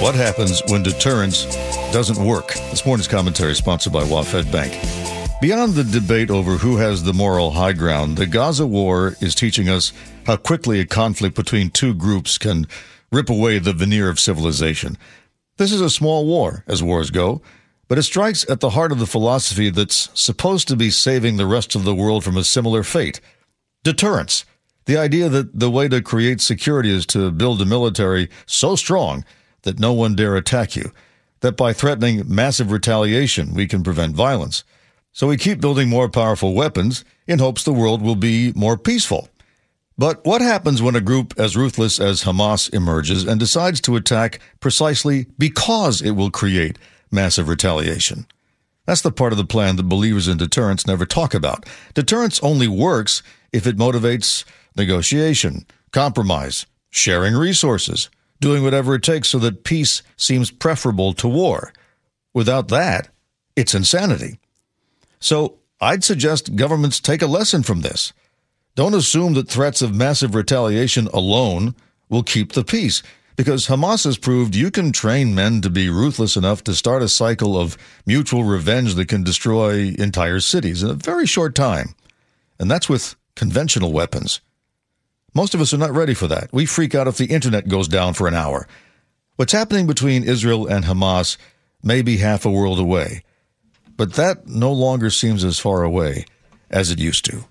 What happens when deterrence doesn't work? This morning's commentary is sponsored by WaFd Bank. Beyond the debate over who has the moral high ground, the Gaza war is teaching us how quickly a conflict between two groups can rip away the veneer of civilization. This is a small war, as wars go, but it strikes at the heart of the philosophy that's supposed to be saving the rest of the world from a similar fate deterrence. The idea that the way to create security is to build a military so strong that no one dare attack you, that by threatening massive retaliation, we can prevent violence. So we keep building more powerful weapons in hopes the world will be more peaceful. But what happens when a group as ruthless as Hamas emerges and decides to attack precisely because it will create massive retaliation? That's the part of the plan that believers in deterrence never talk about. Deterrence only works if it motivates negotiation, compromise, sharing resources, doing whatever it takes so that peace seems preferable to war. Without that, it's insanity. So I'd suggest governments take a lesson from this. Don't assume that threats of massive retaliation alone will keep the peace, because Hamas has proved you can train men to be ruthless enough to start a cycle of mutual revenge that can destroy entire cities in a very short time. And that's with conventional weapons. Most of us are not ready for that. We freak out if the internet goes down for an hour. What's happening between Israel and Hamas may be half a world away, but that no longer seems as far away as it used to.